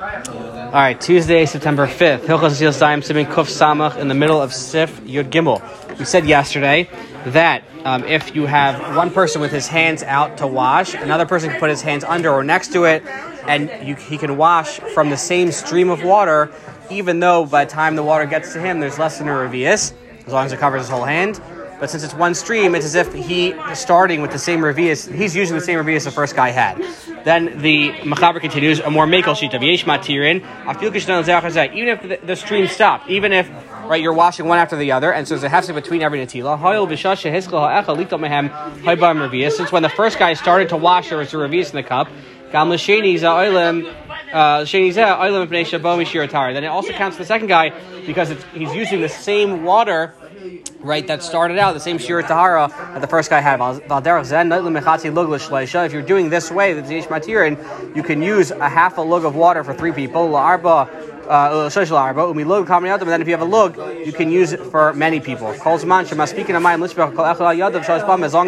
All right, Tuesday, September 5th. Hilchas Sil Saim Simin Kuf Samach in the middle of Sif Yud Gimel. We said yesterday that um, if you have one person with his hands out to wash, another person can put his hands under or next to it, and you, he can wash from the same stream of water, even though by the time the water gets to him, there's less than a revius, as long as it covers his whole hand. But since it's one stream, it's as if he starting with the same revius. He's using the same revius the first guy had. Then the Machaber continues, a more makel sheet of Yesh Matirin, even if the, the stream stopped, even if right you're washing one after the other, and so there's a hefsek between every natila. Since when the first guy started to wash, there was a revius in the cup. Uh, then it also counts the second guy because he's using the same water right, that started out the same shir tahara that the first guy had. If you're doing this way, the Zish Matirin, you can use a half a lug of water for three people. Uh, and then if you have a lug, you can use it for many people. As long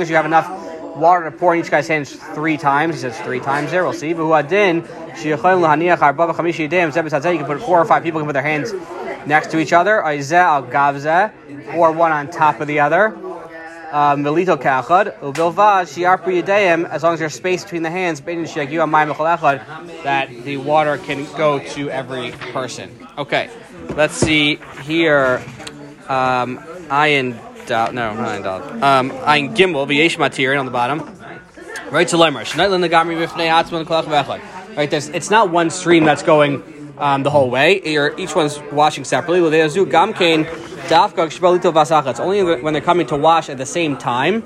as you have enough water to pour in each guy's hands three times. He says three times there. We'll see. You can put four or five people can put their hands next to each other, or one on top of the other. Um, Melito kachad, shiarpu yadeim, as long as there's space between the hands, that the water can go to every person. Okay, let's see here. Um, ayin dal, no, not dal. Um, ayin gimel, v'yesh matir on the bottom. Right to lemmer. Right, there's, it's not one stream that's going um, the whole way. You're, each one's washing separately. It's only when they're coming to wash at the same time.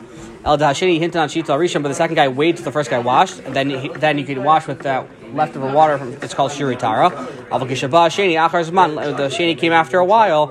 El Dashini hinted on Shita Rishon, but the second guy waits till the first guy washed, and then he, then you can wash with that leftover water. From, it's called Shiritara. The Shani came after a while.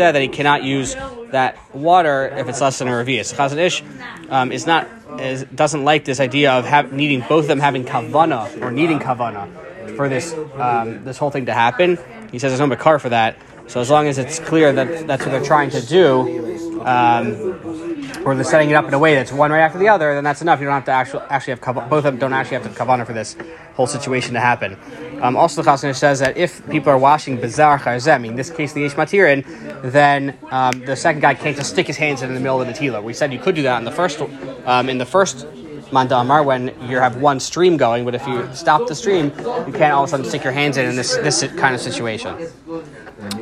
That he cannot use that water if it's less than a revius. Chazon Ish um, is not is, doesn't like this idea of have, needing both of them having kavana or needing kavana for this um, this whole thing to happen. He says there's no makar for that. So as long as it's clear that that's what they're trying to do, um, or they're setting it up in a way that's one right after the other, then that's enough. You don't have to actually actually have both of them don't actually have to kavana for this whole situation to happen. Um, also, the Chazon Ish says that if people are washing bizarre charzem, in this case the yesh matirin, then um, the second guy can't just stick his hands in the middle of the tila. We said you could do that in the first um, in the first mandamar when you have one stream going, but if you stop the stream, you can't all of a sudden stick your hands in in this this kind of situation.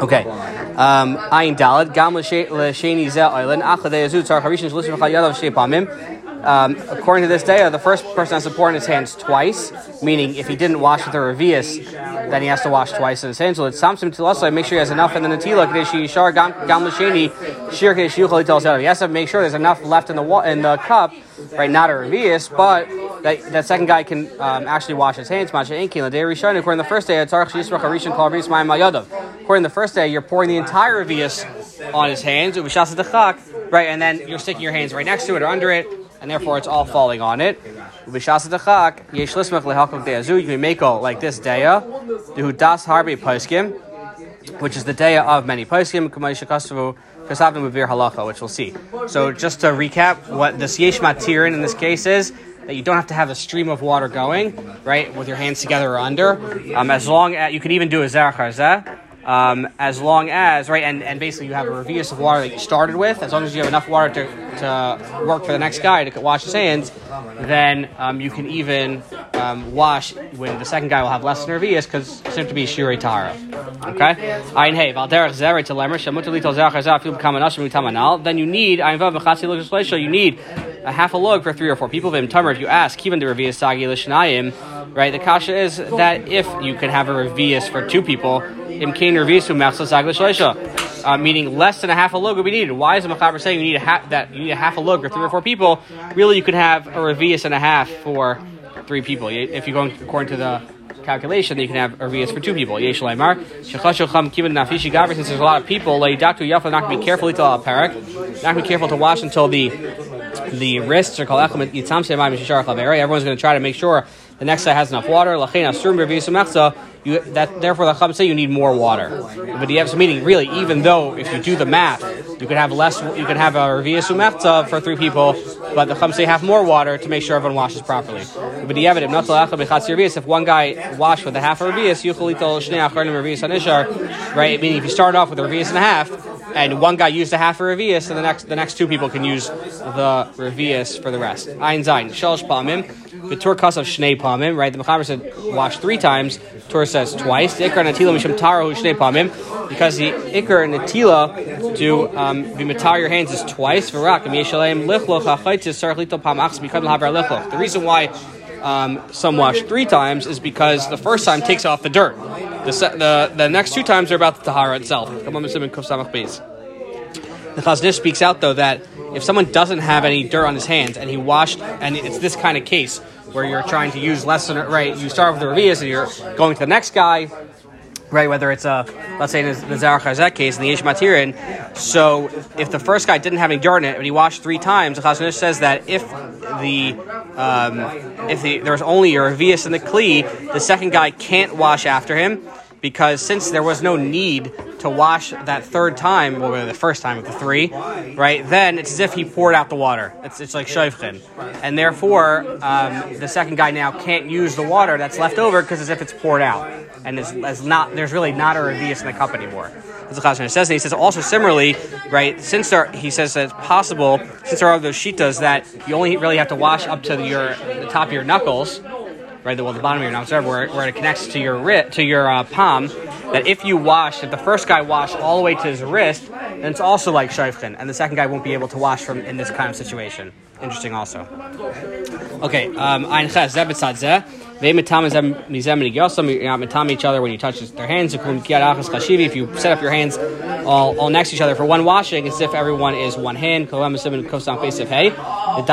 Okay. Um, Ayin Dalad, Gam L'Sheni Zeh Oilen, Achadei Azu Tzar Harishin Shlushim Chayadav Shepamim, um, according to this day, the first person has to pour in his hands twice, meaning if he didn't wash with the revius, then he has to wash twice in his hands. So it's to make sure he has enough in the natila. Shar gam l'sheni shir He has to make sure there's enough left in the in the cup, right? Not a revius, but that, that second guy can um, actually wash his hands. According to the first day, according to the first day, you're pouring the entire revius on his hands, right? And then you're sticking your hands right next to it or under it and therefore it's all falling on it. You can make like this daya, das harbi poskim, which is the daya of many poskim, which we'll see. So just to recap, what this yesh matirin in this case is that you don't have to have a stream of water going, right, with your hands together or under. Um, as long as you can even do a zerach um, as long as right, and, and basically you have a revius of water that you started with. As long as you have enough water to, to work for the next guy to wash his hands, then um, you can even um, wash when the second guy will have less than revius because it's to be shirei tara. Okay, ayin hey valderach zeret to lemer shamutalito zerach fil kamanashim utamanal. Then you need ayin vav mechatzi You need a half a log for three or four people. Vim tamer, if you ask, even the revius sagi l'shnayim, right? The kasha is that if you can have a revius for two people imkain revisu machzas uh, meaning less than a half a log would be needed. Why is the Machaber saying you need a half that you need a half a log for three or four people? Really, you could have a revius and a half for three people. If you're going according to the calculation, you can have revius for two people. Yesh gavri. Since there's a lot of people, Doctor yafa not to be careful to parak, not to be careful to wash until the the wrists are called Everyone's going to try to make sure the next guy has enough water. You, that therefore the Chacham say you need more water. But some meaning really, even though if you do the math, you could have less. You could have a revius umechta for three people, but the Chum say have more water to make sure everyone washes properly. But the evidence, if one guy washed with a half a revius, right? Meaning if you start off with a revius and a half, and one guy used a half a revius, and the next the next two people can use the revius for the rest. Ein zayin shalosh palmim, the tur of shnei palmim. Right, the mechaber said wash three times. Torah says twice. The ikar natila mishum tarahu shnei palmim, because the ikar and natila to um, be matar your hands is twice. V'rak im lichloch hachaitis sarach lito pam achs lichloch. The reason why um, some wash three times is because the first time takes off the dirt. The, the, the next two times are about the tahara itself. The Chazon Ish speaks out though that if someone doesn't have any dirt on his hands and he washed, and it's this kind of case where you're trying to use less than right, you start with the revias and you're going to the next guy, right? Whether it's a, let's say in the Zarach Chazet case, in the Yesh Matirin. So if the first guy didn't have any dirt in it, but he washed three times, the Chazon Ish says that if the um, if the, there was only a revius in the kli, the second guy can't wash after him because since there was no need to wash that third time, well, the first time of the three, right? Then it's as if he poured out the water. It's, it's like shayvchin. And therefore, um, the second guy now can't use the water that's left over because as if it's poured out. And it's, it's not, there's really not a revius in the cup anymore. As the Chazon says, and he says also similarly, right? Since there, he says that it's possible, since there are those shitas that you only really have to wash up to your the top of your knuckles, right? The, well, the bottom of your knuckles, where, where it connects to your to your uh, palm. That if you wash, if the first guy washed all the way to his wrist, then it's also like shayfchin, and the second guy won't be able to wash from in this kind of situation. Interesting, also. Okay, um, ein ches they mitame You're not mitame each other when you touch their hands. If you set up your hands all, all next to each other for one washing, as if everyone is one hand. The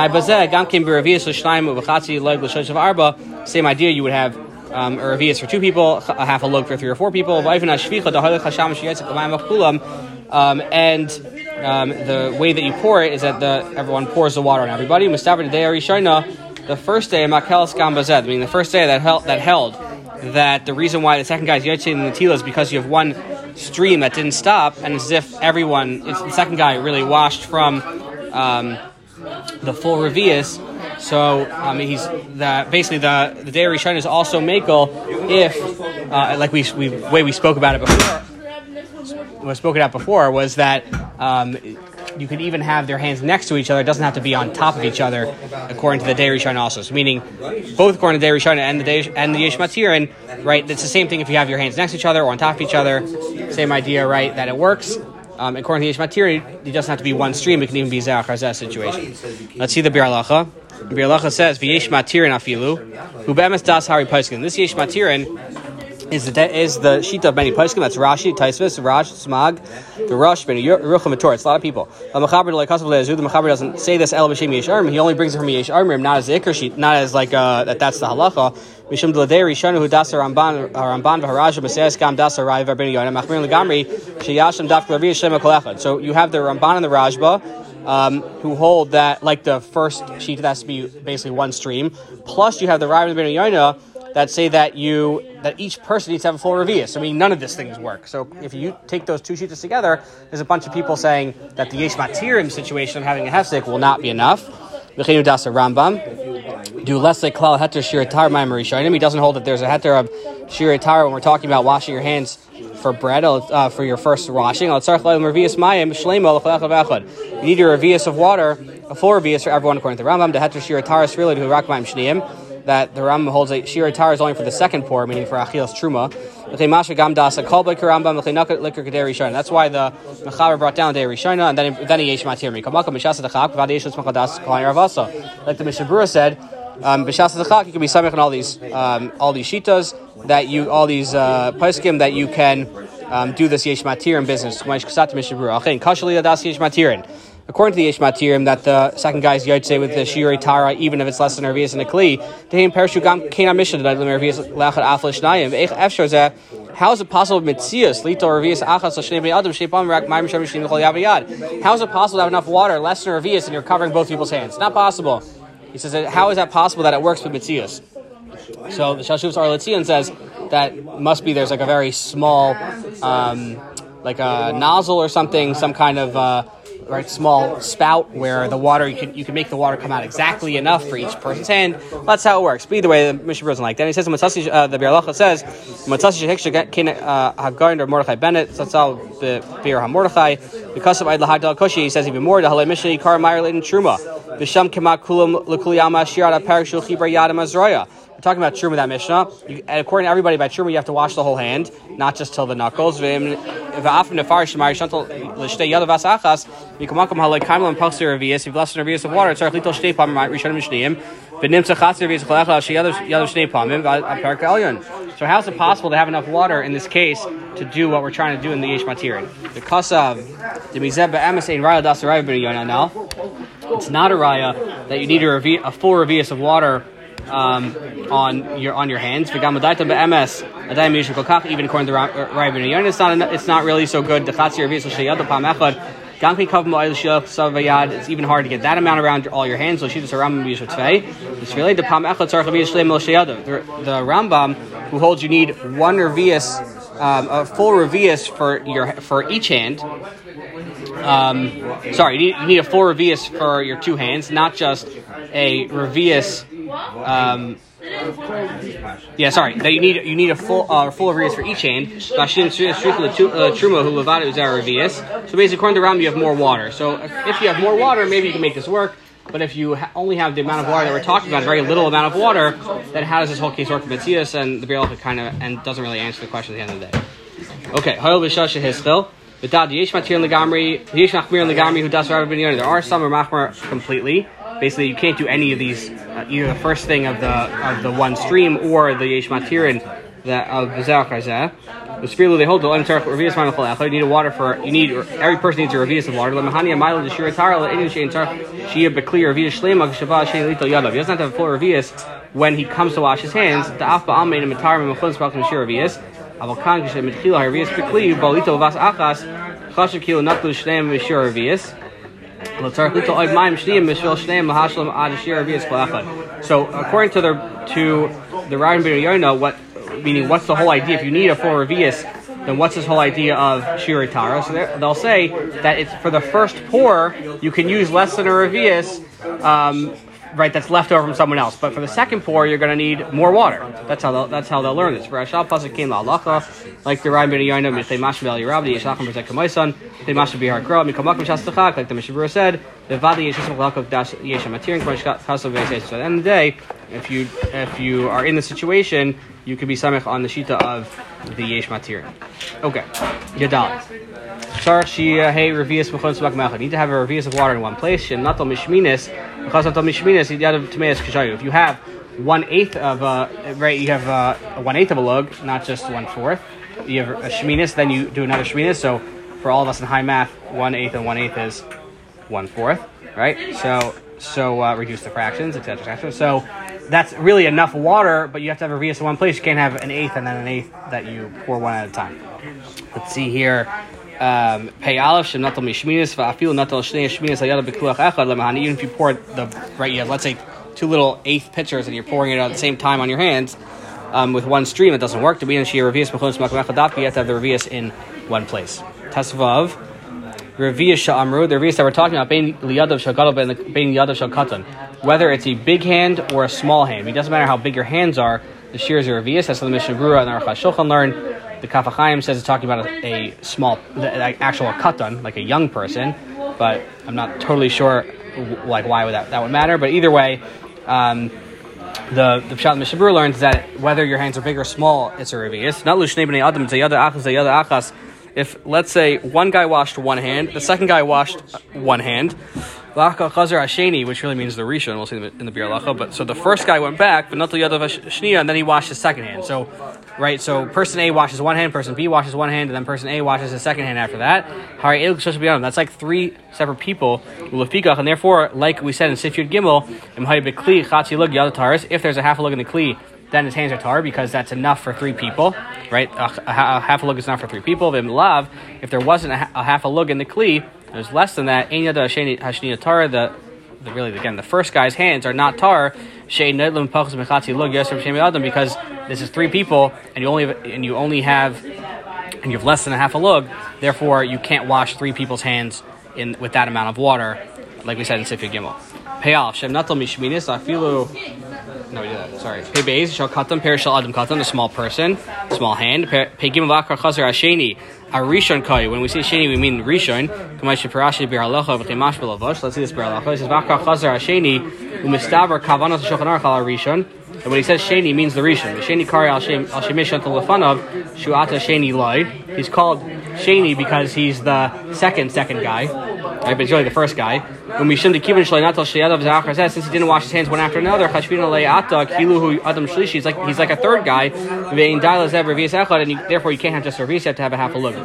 Same idea. You would have um, a revius for two people, a half a log for three or four people. Um, and um, the way that you pour it is that the, everyone pours the water on everybody the first day of I mean the first day that held, that held that the reason why the second guy is Yotzei in the Tila is because you have one stream that didn't stop, and as if everyone, the second guy really washed from um, the full Revius. So um, he's the basically the the day Rishon is also Makel if uh, like we we way we spoke about it before. Was spoken about before was that um, you could even have their hands next to each other. It doesn't have to be on top of each other, according to the Day Rishon also. So meaning, both according to the Day Rishon and the Day and the Yesh Matirin, right? It's the same thing if you have your hands next to each other or on top of each other. Same idea, right? That it works. Um, according to Yesh Matirin, it doesn't have to be one stream. It can even be Zeh situation. Let's see the. Biur Halacha says, "V'yesh Matirin afilu, be'emes das hari poskin." This Yesh Matirin is the is the sheet of many poskim. That's Rashi, Taisvis, Rash, Smag, the Rush, Ben Yerucham, Torah. It's a lot of people. The Mechaber doesn't say this El B'Shem Yesh Armim. He only brings it from Yesh Armim, not as the Iker sheet, not as like uh, that. That's the halacha. Mishum Dladei Rishonu Hu Dasa Ramban uh, Ramban V'Haraja B'Seis Gam Dasa Rai V'Arbin Yonim Machmir Legamri Sheyashim Daf Klavi Shem Kolechad. So you have the Ramban and the Rashba. Um, who hold that like the first sheet that has to be basically one stream, plus you have the Rai and the Ben Yonah that say that you that each person needs to have a full revius. I mean, none of these things work. So if you take those two sheets together, there's a bunch of people saying that the yesh matirim situation of having a hefsek will not be enough. Rambam do less like klal heter shiratar ma'amer He doesn't hold that there's a heter of shiratar when we're talking about washing your hands for bread uh, for your first washing. You need a revius of water, a full revius for everyone according to the Rambam. The heter shiratar really to rak ma'im that the Rambam holds a Shir Tar is only for the second pour, meaning for Achilas Truma. That's why the Mechaber brought down the Rishona and then then he Yesh Matir. Like the Mishabura said, um, B'shas you can be samich on all these um, all these shitas that you all these uh, that you can um, do this yesh matir in business. According to the Yesh Matirim, that the second guy is Yotze with the Shiri Tara, even if it's less than Revius and a Kli. Tehim Perishu Gam Kena Mishnah Lachat Afal Shnayim. How is it possible Mitzias Lito Revius Achas Shnei Adam Shepam Rak Maim Shem? How is it possible to have enough water less than Revius and you're covering both people's hands? Not possible. He says, how is that possible that it works with Mitzias? So the Shashuv's Arletzian says that must be there's like a very small, um, like a nozzle or something, some kind of. Uh, right small spout where the water you can you can make the water come out exactly enough for each person's hand. That's how it works. But either way, the Mishnah doesn't like that. He says uh, the Biur Halacha says Matzasi Shehiksha Kin uh, or Mordechai Bennett. The Beer HaMordechai. Because of Eidlah Hadal Koshi, he says even more. The Halei Mishnah Yikar Meyer Truma. Visham Kemak Kulam Lukuliyama Shirada Parashul Chibra Yadam Azroya. Talking about truma that Mishnah. You, according to everybody, by truma you have to wash the whole hand, not just till the knuckles. So how is it possible to have enough water in this case to do what we're trying to do in the Yesh Matirin? Because of the Mizeb Emes Ein Raya Das Raya now, it's not a raya that you need a, a full revius of water um, on your on your hands. Even according to Rabbi Yonah, it's not it's not really so good. It's even hard to get that amount around all your hands. So she just a Ramsay. It's Echad The the Rambam who holds you need one revius, um, a full revius for your for each hand. Um, sorry, you need, you need a full revius for your two hands, not just a revius um, yeah, sorry. That you need you need a full uh, full revius for each hand. Truma who. So basically, according to Ram, you have more water. So if you have more water, maybe you can make this work. But if you ha- only have the amount of water that we're talking about, a very little amount of water, then how does this whole case work with Mitzias? And the Biur kind of and doesn't really answer the question at the end of the day. Okay, There are some who Machmer completely. Basically, you can't do any of these uh, either the first thing of the of the one stream or the yesh matirin that of the zakazah. The spirit they hold the untarch revius manachol You need a water for you need every person needs a revius of water. Lemahania milo the shira tara le inu shein tar shia beklir revius shlema shabah shein lito yadav. He doesn't have a full revius when he comes to wash his hands. The afba amein and matar memachon spalkim shira revius. Avokan gishem mitchila revius beklir balito vas achas chashav kilo naklu shleim shira revius. So according to the to the Yonah, what meaning what's the whole idea? If you need a full revius, then what's this whole idea of shiritara? So they'll say that it's for the first pour, you can use less than a revius um, right that's left over from someone else. But for the second pour, you're going to need more water. That's how they'll, that's how they'll learn this. For Ashal pasuk came la'alacha, like the Ryan ben Yoina mishlei mashmel yirabdi yishachim b'zek kamaisan, they mashmel bihar kra mikamak mishastachak, like the Mishabura said, the vadi yeshis malakov dash yeshem matirin kasav v'eseis. So at the end of the day, if you if you are in the situation, you could be samech on the shita of the yesh matirin. Okay, yadal. Sarach shia hey revius b'chon tzvak Need to have a revius of water in one place. Shem natal mishminis if you have one eighth of a right, you have uh, one eighth of a lug, not just one fourth. You have a sheminis, then you do another sheminis. So for all of us in high math, one eighth and one eighth is one fourth, right? So so uh, reduce the fractions, etc. etc. So that's really enough water, but you have to have a revius in one place. You can't have an eighth and then an eighth that you pour one at a time. Let's see here um. Even if you pour the right, you have let's say two little eighth pitchers and you're pouring it at the same time on your hands um, with one stream, it doesn't work. To be in shia revius you have to have the revius in one place. Tasvav revius sha'amru. The revius that we're talking about bein liyadav bein liyadav shakatan. Whether it's a big hand or a small hand, it doesn't matter how big your hands are. The shears are revius. That's what the Mishnah Brura and Aruch Shulchan learn. The Kaf HaChaim says it's talking about a, a small, the, actual katan, like a young person, but I'm not totally sure like why would that, that would matter. But either way, um, the the Pshat Mishabur learns that whether your hands are big or small, it's a revius. Not lushnei adam achas achas. If let's say one guy washed one hand, the second guy washed one hand, Lachka Chazar Asheni, which really means the Rishon, we'll see in the Biur Halacha. But so the first guy went back, but not the other Shnia, and then he washed his second hand. So, right, so person A washes one hand, person B washes one hand, and then person A washes his second hand after that. Right it should be on that's like three separate people, and therefore, like we said in Sifyud Gimel, if there's a half a look in the Kli, then his hands are tar because that's enough for three people, right? A, a, a half a lug is enough for three people. If there wasn't a, a half a lug in the Kli, there's less than that. The, the really again the first guy's hands are not tar. because this is three people and you only have, and you only have and you have less than a half a lug. Therefore, you can't wash three people's hands in with that amount of water, like we said in Sifya Gimel. No, we did that. Sorry. Pei Beis Shal Katam Per Shal Adam Katam, a small person, small hand. Pei Gimel Vakar Chazer Asheni. Rishon Kai. When we say Sheni, we mean Rishon. Kamai Sheparashi Bir Halacha V'Chimash B'Lavosh. Let's see this Bir Halacha. It says Vakar Chazer Asheni. Umistavar Kavanas Shulchan Aruch Al Rishon. And when he says Sheni, means the Rishon. Sheni Kari Al Shemish Until Lefanav Shuata Sheni Loi. He's called Sheni because he's the second second guy. Right, but he's really the first guy. When we shouldn't keep since he didn't wash his hands one after another, adam he's like he's like a third guy, and you, therefore you can't have just a revis, you have to have a half a look.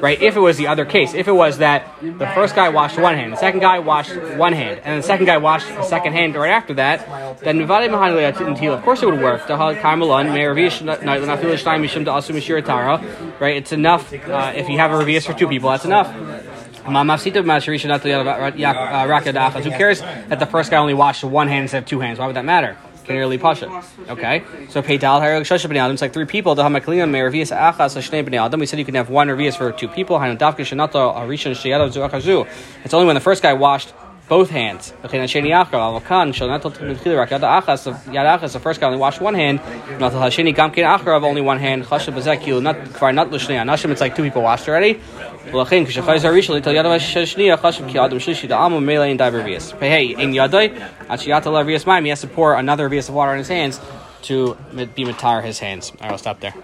Right? If it was the other case, if it was that the first guy washed one hand, the second guy washed one hand, and the second guy washed the second hand right after that, then of course it would work. Right? It's enough uh, if you have a revius for two people, that's enough. Who cares that the first guy only washed one hand instead of two hands? Why would that matter? Can really push it. Okay, so peital It's like three people. The We said you can have one revius for two people. It's only when the first guy washed both hands. Okay, then sheni achar avokan shall not rak yad achas. Yad achas, the first guy only washed one hand. Not the sheni gamkin achar of only one hand. Chashav bezek not kvar not l'shnei anashim. It's like two people washed already. L'chein kishachayz harishal ital yadav shniya chashav ki adam shlishi da amu meila in diver vias. Hey, in yadai achiyata la vias ma'im. He has to pour another vias of water on his hands to be matar his hands. I'll stop there.